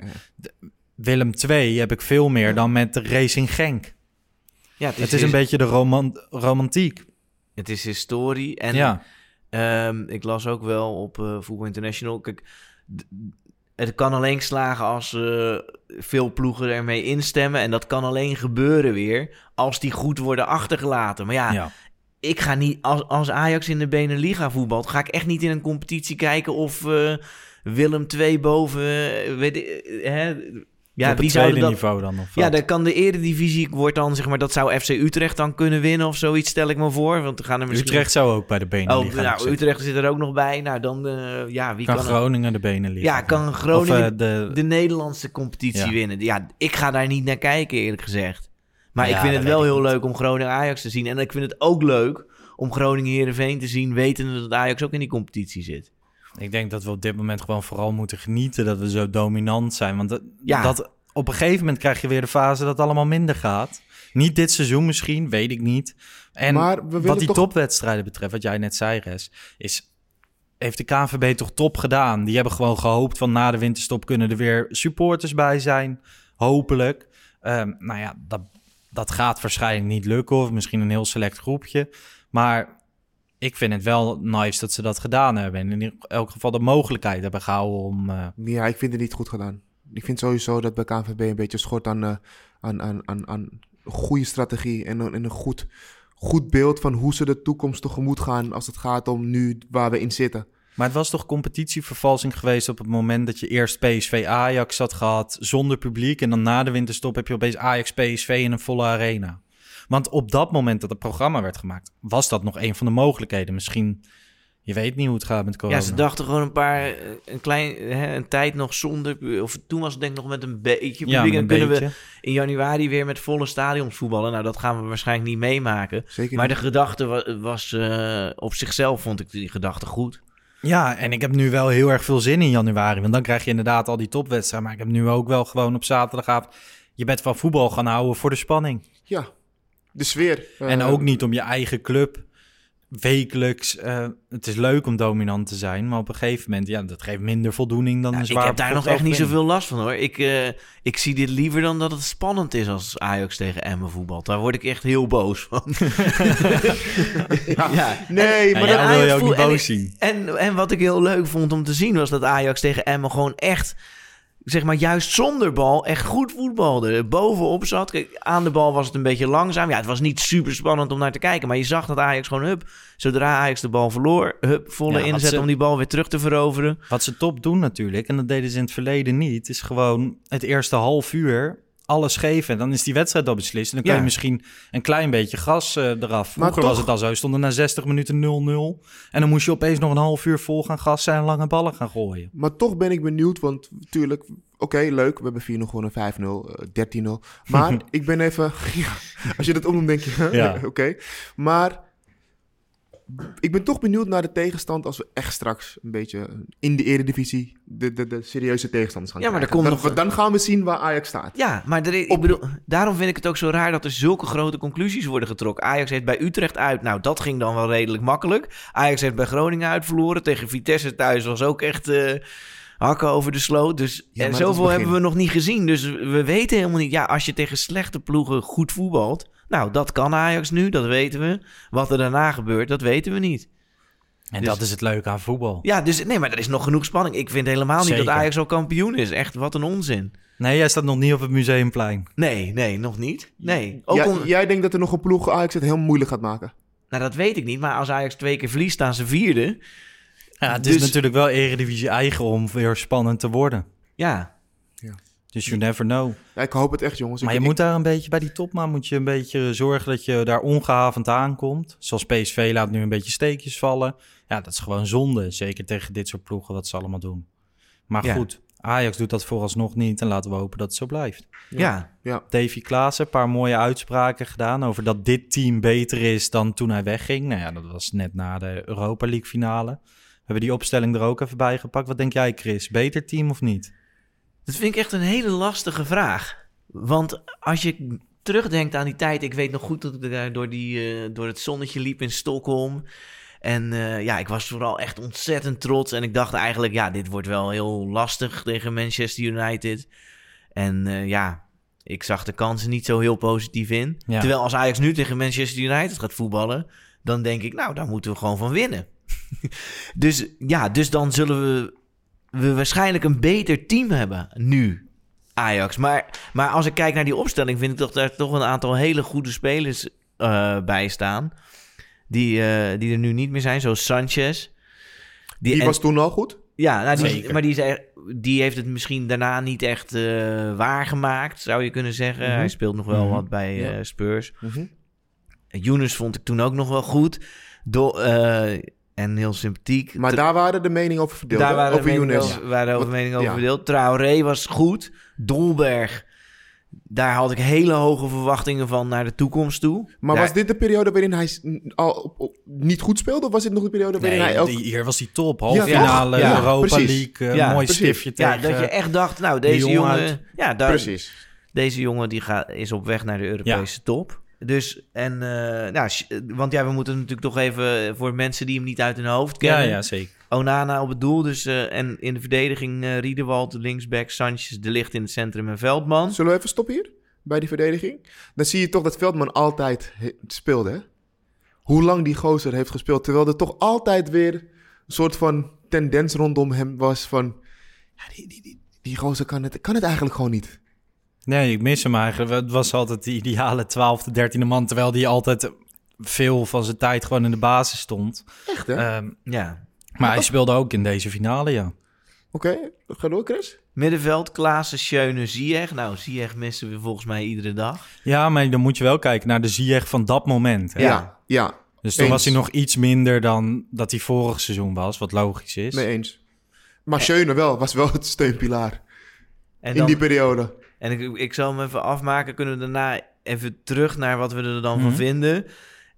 Willem II heb ik veel meer dan met Racing Genk. ja, Het is een beetje de roman romantiek. Het is historie. En ja. Ehm, ik las ook wel op eh Voetbal International. Kijk, het kan alleen slagen als eh, veel ploegen ermee instemmen. En dat kan alleen gebeuren weer als die goed worden achtergelaten. Maar ja, ja. ik ga niet, als, als Ajax in de Beneliga voetbalt, ga ik echt niet in een competitie kijken of eh, Willem II boven. weet ik, hè, ja, op het tweede dat, niveau dan? Of ja, dan kan de eredivisie wordt dan, zeg maar, dat zou FC Utrecht dan kunnen winnen of zoiets, stel ik me voor. Want we gaan er misschien... Utrecht zou ook bij de Beneliga Oh, nou. Utrecht zit er ook nog bij. Nou, dan, eh, ja, wie kan, kan... Groningen de Beneliga. ja, kan Groningen Of, eh, de, de Nederlandse competitie Ja. winnen. Ja, ik ga daar niet naar kijken, eerlijk gezegd. Maar Ja, ik vind het wel heel niet. leuk om Groningen-Ajax te zien. En ik vind het ook leuk om Groningen-Herenveen te zien... wetende dat Ajax ook in die competitie zit. Ik denk dat we op dit moment gewoon vooral moeten genieten dat we zo dominant zijn. Want dat, Ja. dat, op een gegeven moment krijg je weer de fase dat het allemaal minder gaat. Niet dit seizoen misschien, weet ik niet. En wat die toch- topwedstrijden betreft, wat jij net zei, Res, is... Heeft de KNVB toch top gedaan? Die hebben gewoon gehoopt van na de winterstop kunnen er weer supporters bij zijn. Hopelijk. Ehm, nou ja, dat, dat gaat waarschijnlijk niet lukken. Of misschien een heel select groepje. Maar ik vind het wel nice dat ze dat gedaan hebben. En in elk geval de mogelijkheid hebben gehouden om... eh, Ja, ik vind het niet goed gedaan. Ik vind sowieso dat bij KNVB een beetje schort aan, eh, aan, aan, aan, aan een goede strategie en, een- en een goed, goed beeld van hoe ze de toekomst tegemoet gaan als het gaat om nu waar we in zitten. Maar het was toch competitievervalsing geweest op het moment dat je eerst PSV Ajax had gehad zonder publiek. En dan na de winterstop heb je opeens Ajax PSV in een volle arena. Want op dat moment dat het programma werd gemaakt, was dat nog een van de mogelijkheden. Misschien, je weet niet hoe het gaat met corona. Ja, ze dachten gewoon een paar... eh, een klein... Hè, een tijd nog zonder... Of toen was het denk ik nog met een beetje publiek. ja, en kunnen beetje. we in januari weer met volle stadions voetballen. Nou, dat gaan we waarschijnlijk niet meemaken. Zeker Maar niet. de gedachte wa- was... eh, op zichzelf vond ik die gedachte goed. Ja, en ik heb nu wel heel erg veel zin in januari. Want dan krijg je inderdaad al die topwedstrijden. Maar ik heb nu ook wel gewoon op zaterdagavond... Je bent van voetbal gaan houden voor de spanning. Ja, de sfeer. En Eh, ook niet om je eigen club wekelijks. eh, het is leuk om dominant te zijn, maar op een gegeven moment, ja, dat geeft minder voldoening dan Ja, een ik zwaar heb daar nog echt niet zoveel last van hoor. Ik, eh, ik zie dit liever dan dat het spannend is als Ajax tegen Emmen voetbalt. Daar word ik echt heel boos van. [laughs] ja. Nee, Ja, maar dat- wil je ook niet en boos ik- zien. En, en wat ik heel leuk vond om te zien was dat Ajax tegen Emmen gewoon echt, zeg maar juist zonder bal, echt goed voetbalde. Bovenop zat. Kijk, aan de bal was het een beetje langzaam. Ja, het was niet super spannend om naar te kijken. Maar je zag dat Ajax gewoon, hup, zodra Ajax de bal verloor, hup, volle Ja, inzet ze- om die bal weer terug te veroveren. Wat ze top doen natuurlijk, en dat deden ze in het verleden niet, is gewoon het eerste half uur alles geven. Dan is die wedstrijd al beslist. En dan kan Ja. je misschien een klein beetje gas eh, eraf. Maar Vroeger was toch- het al zo, stonden na 60 minuten 0-0. En dan moest je opeens nog een half uur vol gaan gassen en lange ballen gaan gooien. Maar toch ben ik benieuwd, want natuurlijk, oké, leuk, we hebben 4-0 gewonnen, 5-0, eh, 13-0. Maar [laughs] ik ben even, [laughs] ja, als je dat omdoet, denk je? Ja. [laughs] oké. Maar ik ben toch benieuwd naar de tegenstand als we echt straks een beetje in de eredivisie de, de, de serieuze tegenstanders gaan Ja, maar krijgen. komt dan, nog- dan gaan we zien waar Ajax staat. Ja, maar er, ik Op- bedoel, daarom vind ik het ook zo raar dat er zulke grote conclusies worden getrokken. Ajax heeft bij Utrecht uit, nou dat ging dan wel redelijk makkelijk. Ajax heeft bij Groningen uit verloren. Tegen Vitesse thuis was ook echt eh, hakken over de sloot. Dus Ja, en zoveel hebben we nog niet gezien. Dus we weten helemaal niet, ja, als je tegen slechte ploegen goed voetbalt. Nou, dat kan Ajax nu, dat weten we. Wat er daarna gebeurt, dat weten we niet. En Dus- dat is het leuke aan voetbal. Ja, dus nee, maar er is nog genoeg spanning. Ik vind helemaal niet Zeker. dat Ajax al kampioen is. Echt, wat een onzin. Nee, jij staat nog niet op het museumplein. Nee, nee, nog niet. Nee, ook Ja, om- Jij denkt dat er nog een ploeg Ajax het heel moeilijk gaat maken? Nou, dat weet ik niet. Maar als Ajax twee keer verliest, staan ze vierde. Ja, het Dus- is natuurlijk wel eredivisie eigen om weer spannend te worden. Ja, Dus you never know. Ja, ik hoop het echt, jongens. Maar ik, je moet daar een beetje bij die topman moet je een beetje zorgen dat je daar ongehavend aankomt. Zoals PSV laat nu een beetje steekjes vallen. Ja, dat is gewoon zonde. Zeker tegen dit soort ploegen wat ze allemaal doen. Maar Ja. goed, Ajax doet dat vooralsnog niet en laten we hopen dat het zo blijft. ja. Davy Klaassen, een paar mooie uitspraken gedaan over dat dit team beter is dan toen hij wegging. Nou ja, dat was net na de Europa League finale. We hebben die opstelling er ook even bij gepakt. Wat denk jij, Chris? Beter team of niet? Dat vind ik echt een hele lastige vraag. Want als je terugdenkt aan die tijd... Ik weet nog goed dat ik daar door, die, eh, door het zonnetje liep in Stockholm. En eh, ja, ik was vooral echt ontzettend trots. En ik dacht eigenlijk, ja, dit wordt wel heel lastig tegen Manchester United. En eh, ja, ik zag de kansen niet zo heel positief in. Ja. Terwijl als Ajax nu tegen Manchester United gaat voetballen... dan denk ik, nou, daar moeten we gewoon van winnen. [laughs] dus ja, dus dan zullen we, we waarschijnlijk een beter team hebben nu, Ajax. Maar, maar als ik kijk naar die opstelling, vind ik toch daar toch een aantal hele goede spelers eh, bij staan. Die, eh, die er nu niet meer zijn, zoals Sanchez. Die en- was toen al goed. ja, nou, die, Zeker. maar die, is er- die heeft het misschien daarna niet echt eh, waargemaakt, zou je kunnen zeggen. Mhm. Hij speelt nog wel Mhm. wat bij Ja. eh, Spurs. Mhm. Younes vond ik toen ook nog wel goed. Do, eh, en heel sympathiek. Maar daar waren de meningen over verdeeld. Daar waren over de meningen Younes. over, waren over Wat- meningen over ja. verdeeld. Traoré was goed. Dolberg, daar had ik hele hoge verwachtingen van naar de toekomst toe. Maar Daar- was dit de periode waarin hij al op, op- niet goed speelde? Of was dit nog de periode waarin hij ook... hier was hij top. Halve Ja, finale, ja, Europa precies. League, eh, Ja, mooi precies. stiftje Ja, tegen... dat je echt dacht, nou, deze jongen... uit. Ja, daar, Precies. Deze jongen die gaat, is op weg naar de Europese top. Dus, en, eh, nou, sh- want ja, we moeten natuurlijk toch even voor mensen die hem niet uit hun hoofd ja, kennen. ja, zeker. Onana op het doel, dus, eh, en in de verdediging eh Riedewald, linksback, Sanchez, De Licht in het centrum en Veldman. Zullen we even stoppen hier? Bij die verdediging? Dan zie je toch dat Veldman altijd he- speelde, hè? Hoe lang die gozer heeft gespeeld. Terwijl er toch altijd weer een soort van tendens rondom hem was van... Ja, die, die, die, die gozer kan het, kan het eigenlijk gewoon niet. Nee, ik mis hem eigenlijk. Het was altijd de ideale 12e, 13e man, terwijl die altijd veel van zijn tijd gewoon in de basis stond. Echt, hè? Ehm, Ja. maar hij speelde ook in deze finale, ja. Oké, ga door, Chris. Middenveld, Klaassen, Schöne, Ziyech. Nou, Ziyech missen we volgens mij iedere dag. Ja, maar dan moet je wel kijken naar de Ziyech van dat moment. Hè? Ja. Ja, Dus toen Eens. was hij nog iets minder dan dat hij vorig seizoen was, wat logisch is. mee eens. Maar Schöne wel, was wel het steunpilaar En, in dan, die periode. En ik, ik zal hem even afmaken. Kunnen we daarna even terug naar wat we er dan Mhm. van vinden.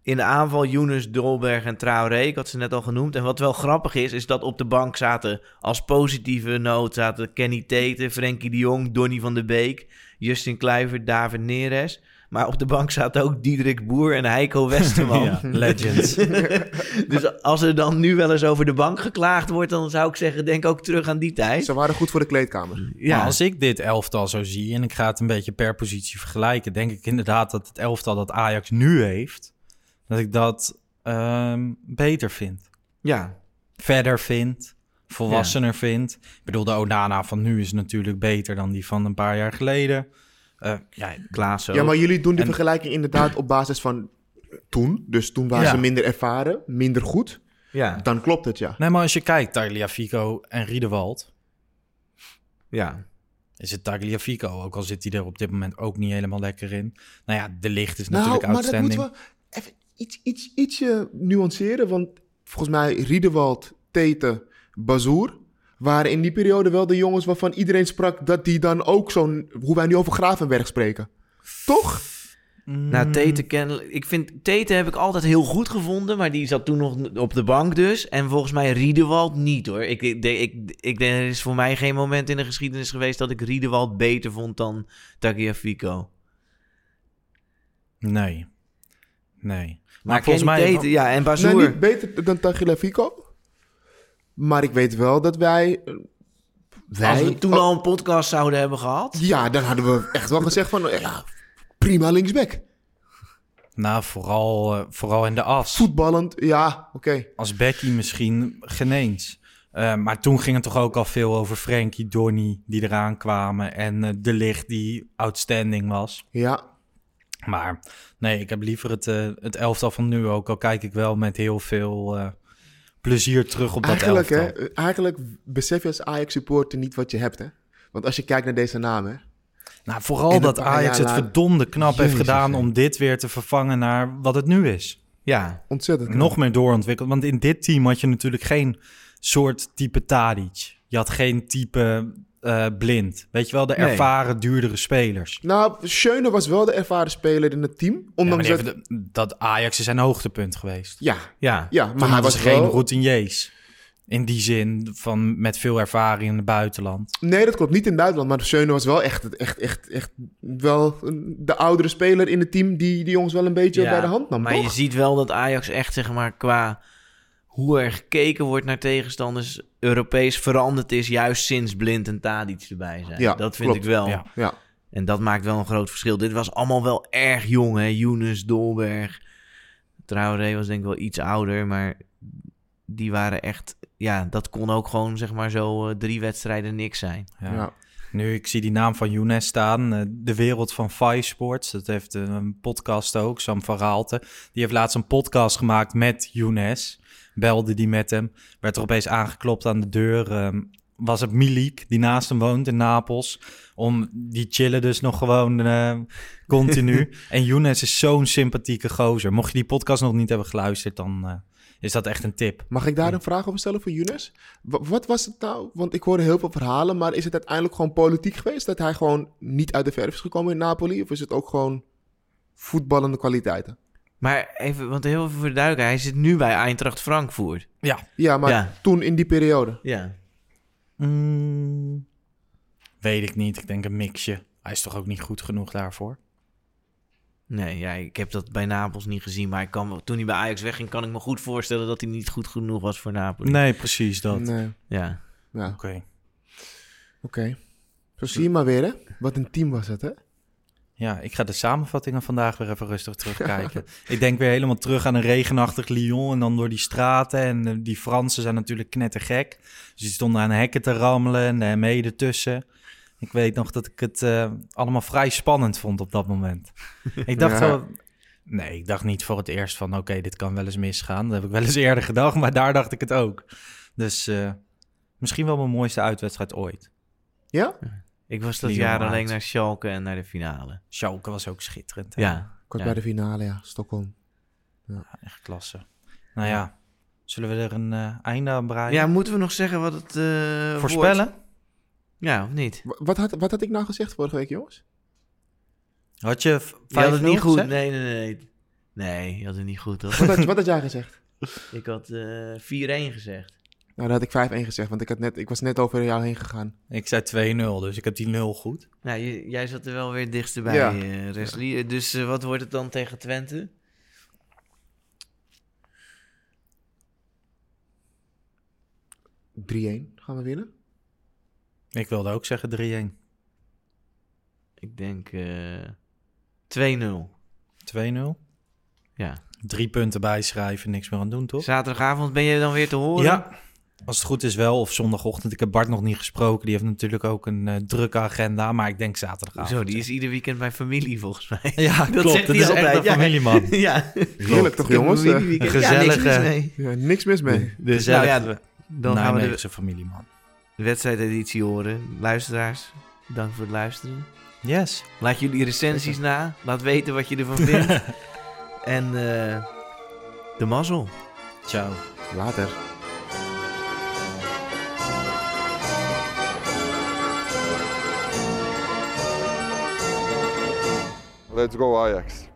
in de aanval Younes, Dolberg en Traoré. Ik had ze net al genoemd. En wat wel grappig is, is dat op de bank zaten als positieve noot... zaten Kenny Tete, Frenkie de Jong, Donny van de Beek... Justin Kluivert, David Neres... Maar op de bank zaten ook Diederik Boer en Heiko Westerman. [laughs] Ja, legends. [laughs] dus als er dan nu wel eens over de bank geklaagd wordt... dan zou ik zeggen, denk ook terug aan die tijd. Ze waren goed voor de kleedkamer. Ja, Maar als ik dit elftal zo zie en ik ga het een beetje per positie vergelijken, denk ik inderdaad dat het elftal dat Ajax nu heeft, dat ik dat ehm, beter vind. ja. Verder vind, volwassener vind. Ik bedoel, de Onana van nu is natuurlijk beter dan die van een paar jaar geleden. Eh, ja, Klaas ook. Ja, maar jullie doen die En- vergelijking inderdaad op basis van toen. Dus toen waren Ja. ze minder ervaren, minder goed. ja, Dan klopt het, ja. nee, maar als je kijkt, Tagliafico en Riedewald, ja. is het Tagliafico, ook al zit hij er op dit moment ook niet helemaal lekker in. Nou ja, de licht is Nou, natuurlijk maar dat outstanding. moeten we even iets, iets, ietsje nuanceren. Want volgens mij Riedewald, Tete, Bazoer... waren in die periode wel de jongens waarvan iedereen sprak... dat die dan ook zo'n... hoe wij nu over Gravenberg spreken. Toch? Nou, Tete ken, ik vind Tete heb ik altijd heel goed gevonden, maar die zat toen nog op de bank dus. En volgens mij Riedewald niet hoor. Ik, ik, ik, er is voor mij geen moment in de geschiedenis geweest dat ik Riedewald beter vond dan Tagliafico. Nee. Nee. Maar, Maar volgens mij... Tete, ja, en niet beter dan Tagliafico. Maar ik weet wel dat wij... wij Als we toen al een podcast zouden hebben gehad. Ja, dan hadden we echt wel gezegd van... Ja, prima linksback. Nou, vooral, eh, vooral in de as. Voetballend, ja, oké. Als Becky misschien geen eens. Eh, maar toen ging het toch ook al veel over Frenkie, Donny die eraan kwamen. En eh, De Licht die outstanding was. Ja, Maar nee, ik heb liever het, het elftal van nu ook. Al kijk ik wel met heel veel eh, plezier terug op dat eigenlijk, hè, elftal. eh, eigenlijk besef je als Ajax-supporter niet wat je hebt, hè. Want als je kijkt naar deze namen. Nou, vooral dat Ajax het verdomde knap heeft gedaan om dit weer te vervangen naar wat het nu is. Ja, Ontzettend. knap. Nog meer doorontwikkeld. Want in dit team had je natuurlijk geen soort type Tadic. Je had geen type eh, blind. Weet je wel, de Nee. ervaren, duurdere spelers. Nou, Schöne was wel de ervaren speler in het team. Ondanks dat... hebben de- dat Ajax is zijn hoogtepunt geweest. Ja, ja. ja, maar hij was geen wel... routiniers. In die zin van met veel ervaring in het buitenland. Nee, dat klopt. Niet in Duitsland. Maar Schöne was wel echt, echt, echt, echt wel de oudere speler in het team... die die jongens wel een beetje Ja, bij de hand nam, Maar toch? je ziet wel dat Ajax echt, zeg maar, qua hoe er gekeken wordt naar tegenstanders Europees veranderd is, juist sinds Blind en Tadic erbij zijn. Ja, dat vind klopt. ik wel. Ja. Ja, En dat maakt wel een groot verschil. Dit was allemaal wel erg jong, hè. Younes, Dolberg. Traoré was denk ik wel iets ouder, maar die waren echt... Ja, dat kon ook gewoon, zeg maar, zo eh, drie wedstrijden niks zijn. Ja. ja. Nu, ik zie die naam van Younes staan. eh, de wereld van Five Sports. Dat heeft eh, een podcast ook, Sam van Raalte. Die heeft laatst een podcast gemaakt met Younes. Belde die met hem. Werd er opeens aangeklopt aan de deur. ehm, was het Milik, die naast hem woont in Napels. Om, die chillen dus nog gewoon eh, continu. [laughs] en Younes is zo'n sympathieke gozer. Mocht je die podcast nog niet hebben geluisterd, dan eh, is dat echt een tip. Mag ik daar een vraag over stellen voor Younes? Wa- Wat was het nou? Want ik hoorde heel veel verhalen, maar is het uiteindelijk gewoon politiek geweest? Dat hij gewoon niet uit de verf is gekomen in Napoli? Of is het ook gewoon voetballende kwaliteiten? Maar even, want heel even voor de duidelijkheid. Hij zit nu bij Eintracht Frankfurt. Ja. Ja, maar Ja. toen in die periode. Ja. Mm, weet ik niet. Ik denk een mixje. Hij is toch ook niet goed genoeg daarvoor? Nee, ja, ik heb dat bij Napels niet gezien. Maar ik kan, me- toen hij bij Ajax wegging, kan ik me goed voorstellen dat hij niet goed genoeg was voor Napoli. Nee, precies dat. Nee. Ja. Ja, Oké. oké. Zo zie je maar weer, hè? Wat een team was het, hè? Ja, ik ga de samenvattingen vandaag weer even rustig terugkijken. [laughs] ik denk weer helemaal terug aan een regenachtig Lyon en dan door die straten. En eh, die Fransen zijn natuurlijk knettergek. Dus die stonden aan hekken te rammelen en de ME ertussen. Ik weet nog dat ik het eh, allemaal vrij spannend vond op dat moment. [laughs] ik dacht Ja. wel... Nee, ik dacht niet voor het eerst van... oké, dit kan wel eens misgaan. Dat heb ik wel eens eerder gedacht, maar daar dacht ik het ook. Dus eh, misschien wel mijn mooiste uitwedstrijd ooit. Ja? Ik was dat jaar alleen naar Schalke en naar de finale. Schalke was ook schitterend. hè? Ja. Kort Ja. bij de finale, ja. Stockholm. Echt klasse. Nou ja, zullen we er een eh, einde aan breien? Ja, moeten we nog zeggen wat het eh Voorspellen? wordt? Ja, of niet? Wa- Wat had, wat had ik nou gezegd vorige week, jongens? Had je Je had het 5-0 niet goed. gezegd? Nee, nee, nee. Nee, je had het niet goed? Wat had, wat had jij gezegd? [laughs] ik had eh 4-1 gezegd. Nou, dan had ik 5-1 gezegd, want ik, had net, ik was net over jou heen gegaan. Ik zei 2-0, dus ik heb die 0 goed. Nou, jij zat er wel weer dichtst bij, Ja. eh Wesley. Dus eh, wat wordt het dan tegen Twente? Drie 3-1 gaan we winnen. Ik wilde ook zeggen 3-1. Ik denk eh 2-0. 2-0. Ja. Drie punten bijschrijven, niks meer aan doen, toch? Zaterdagavond ben je dan weer te horen? Ja, als het goed is wel. Of zondagochtend. Ik heb Bart nog niet gesproken. Die heeft natuurlijk ook een eh, drukke agenda. Maar ik denk zaterdagavond. Zo, die is ieder weekend bij familie volgens mij. Ja, [laughs] dat klopt. zegt Dat is echt altijd. een Ja. familieman. [laughs] ja. Heerlijk toch, jongens? een familieweekend. een Ja, niks mis gezellige- mee. Ja, niks mis mee. Dus nou ja, Gezellige dan gaan we de familieman. wedstrijdeditie horen. Luisteraars, dank voor het luisteren. Yes. Laat jullie recensies na. Laat weten wat je ervan [laughs] vindt. en eh, de mazzel. Ciao. Later. Let's go Ajax.